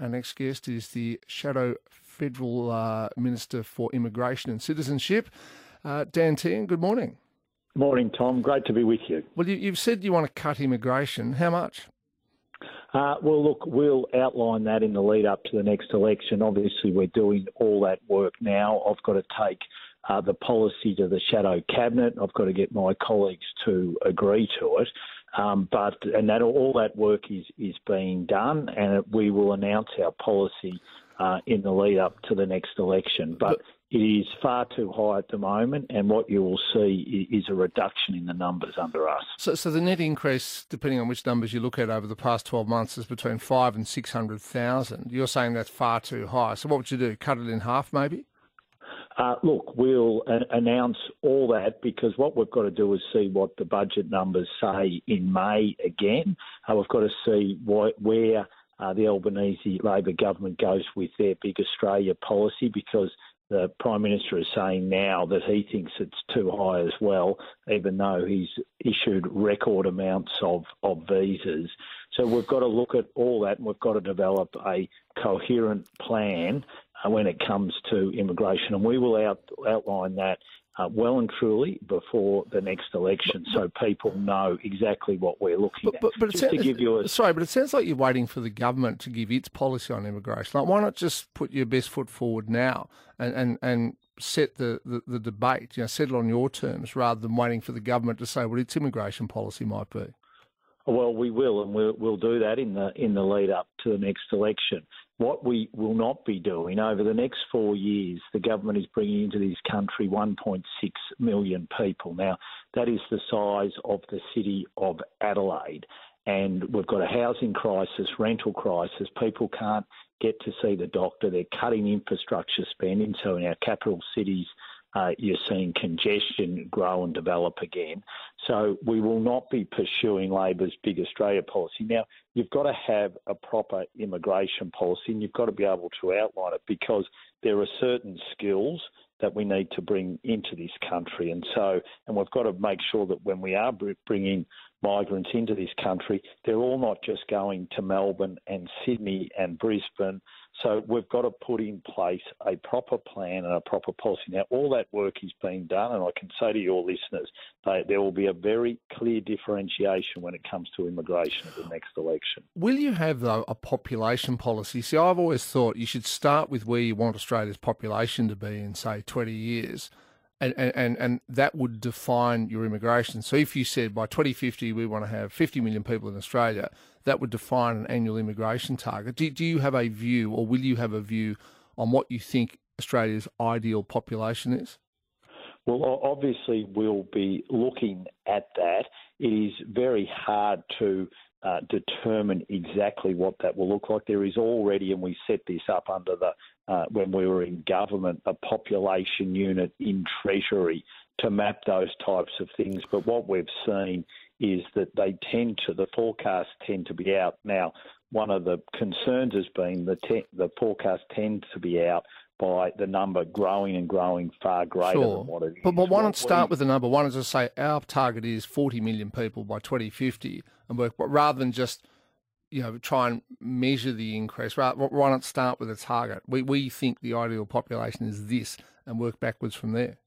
Our next guest is the Shadow Federal uh, Minister for Immigration and Citizenship, uh, Dan Tehan. Good morning. Morning, Tom. Great to be with you. Well, you, have said you want to cut immigration. How much? Uh, well, look, we'll outline that in the lead up to the next election. Obviously, we're doing all that work now. I've got to take uh, the policy to the shadow cabinet. I've got to get my colleagues to agree to it. Um, but and that all that work is is being done, and we will announce our policy uh, in the lead up to the next election. But, but it is far too high at the moment, and what you will see is a reduction in the numbers under us. So, so the net increase, depending on which numbers you look at over the past 12 months, is between five and 600,000. You're saying that's far too high. So, what would you do? Cut it in half, maybe? Uh, look, we'll announce all that because what we've got to do is see what the budget numbers say in May again. Uh, we've got to see wh- where uh, the Albanese Labor government goes with their Big Australia policy because the Prime Minister is saying now that he thinks it's too high as well, even though he's issued record amounts of, of visas. So we've got to look at all that and we've got to develop a coherent plan uh, when it comes to immigration. And we will out, outline that uh, well and truly before the next election, so people know exactly what we're looking but, but, but at. Just to give you a... sorry, but it sounds like you're waiting for the government to give its policy on immigration. Like, why not just put your best foot forward now and and, and set the, the, the debate, you know, settle on your terms rather than waiting for the government to say what its immigration policy might be? Well, we will, and we'll, we'll do that in the in the lead up to the next election. What we will not be doing over the next four years, the government is bringing into this country 1.6 million people. Now, that is the size of the city of Adelaide, and we've got a housing crisis, rental crisis. People can't get to see the doctor. They're cutting infrastructure spending, so in our capital cities uh, you're seeing congestion grow and develop again. So we will not be pursuing Labor's Big Australia policy. Now, you've got to have a proper immigration policy and you've got to be able to outline it because there are certain skills that we need to bring into this country. And so, and we've got to make sure that when we are bringing migrants into this country, they're all not just going to Melbourne and Sydney and Brisbane so we've got to put in place a proper plan and a proper policy. Now, all that work is being done, and I can say to your listeners that there will be a very clear differentiation when it comes to immigration at the next election. Will you have, though, a population policy? See, I've always thought you should start with where you want Australia's population to be in, say, 20 years and, and, and that would define your immigration. So if you said by 2050 we want to have 50 million people in Australia, that would define an annual immigration target. Do, do you have a view, or will you have a view on what you think Australia's ideal population is? Well, obviously, we'll be looking at that. It is very hard to uh, determine exactly what that will look like. There is already, and we set this up under the uh, when we were in government, a population unit in Treasury to map those types of things. But what we've seen is that they tend to the forecasts tend to be out now. One of the concerns has been the te- the forecast tends to be out by the number growing and growing far greater sure. than what it is. But, but why not start with the number? Why not just say our target is 40 million people by 2050 and work, but rather than just you know try and measure the increase, why not start with a target? We, we think the ideal population is this and work backwards from there.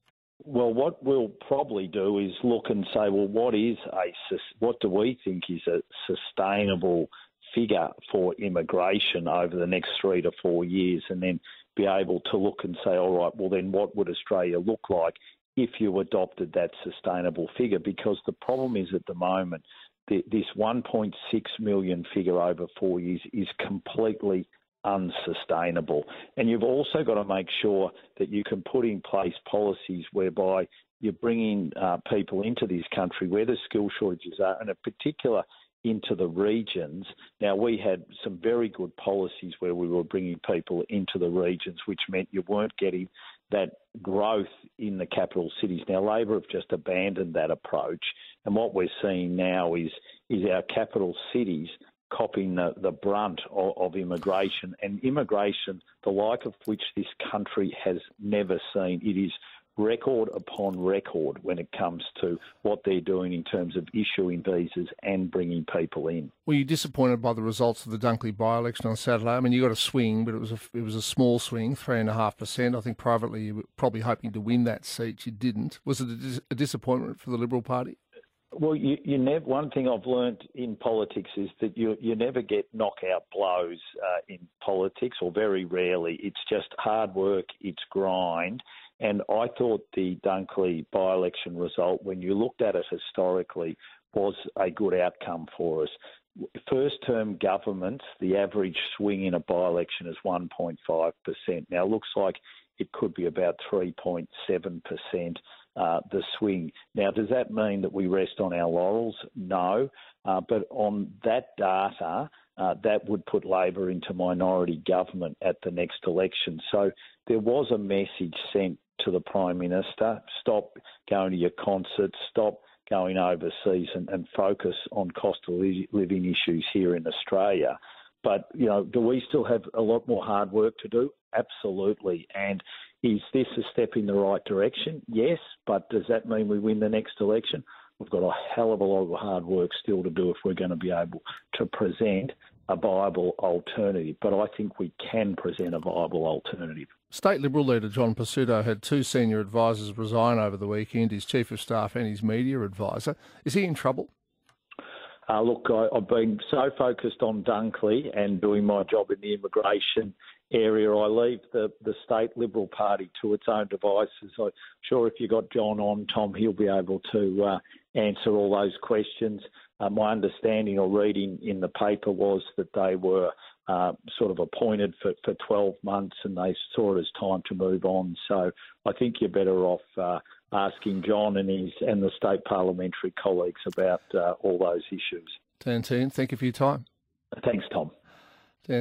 Well, what we'll probably do is look and say, well, what is a what do we think is a sustainable figure for immigration over the next three to four years, and then be able to look and say, all right, well, then what would Australia look like if you adopted that sustainable figure? Because the problem is at the moment, this 1.6 million figure over four years is completely unsustainable. And you've also got to make sure that you can put in place policies whereby you're bringing uh, people into this country where the skill shortages are, and in particular into the regions. Now, we had some very good policies where we were bringing people into the regions, which meant you weren't getting that growth in the capital cities. Now, Labor have just abandoned that approach, and what we're seeing now is is our capital cities copying the, the brunt of, of, immigration and immigration, the like of which this country has never seen. It is record upon record when it comes to what they're doing in terms of issuing visas and bringing people in. Were you disappointed by the results of the Dunkley by-election on Saturday? I mean, you got a swing, but it was a it was a small swing, three and a half percent. I think privately you were probably hoping to win that seat. You didn't. Was it a, dis- a disappointment for the Liberal Party? Well, you, you never. One thing I've learned in politics is that you you never get knockout blows uh, in politics, or very rarely. It's just hard work, it's grind, and I thought the Dunkley by-election result, when you looked at it historically, was a good outcome for us. First term governments, the average swing in a by election is 1.5%. Now, it looks like it could be about 3.7% uh, the swing. Now, does that mean that we rest on our laurels? No. Uh, but on that data, uh, that would put Labor into minority government at the next election. So there was a message sent to the Prime Minister stop going to your concerts, stop going overseas and, and focus on cost of living issues here in Australia. But, you know, do we still have a lot more hard work to do? Absolutely. And is this a step in the right direction? Yes. But does that mean we win the next election? We've got a hell of a lot of hard work still to do if we're going to be able to present a viable alternative. But I think we can present a viable alternative. State Liberal leader John Pesutto had two senior advisors resign over the weekend, his chief of staff and his media advisor. Is he in trouble? Uh, look, I, have been so focused on Dunkley and doing my job in the immigration area, I leave the, the state Liberal Party to its own devices. I'm sure if you got John on, Tom, he'll be able to uh, answer all those questions. Uh, my understanding or reading in the paper was that they were uh, sort of appointed for, for 12 months and they saw it as time to move on. So I think you're better off uh, asking John and his and the state parliamentary colleagues about uh, all those issues. Dan Tehan, thank you for your time. Thanks, Tom. Dan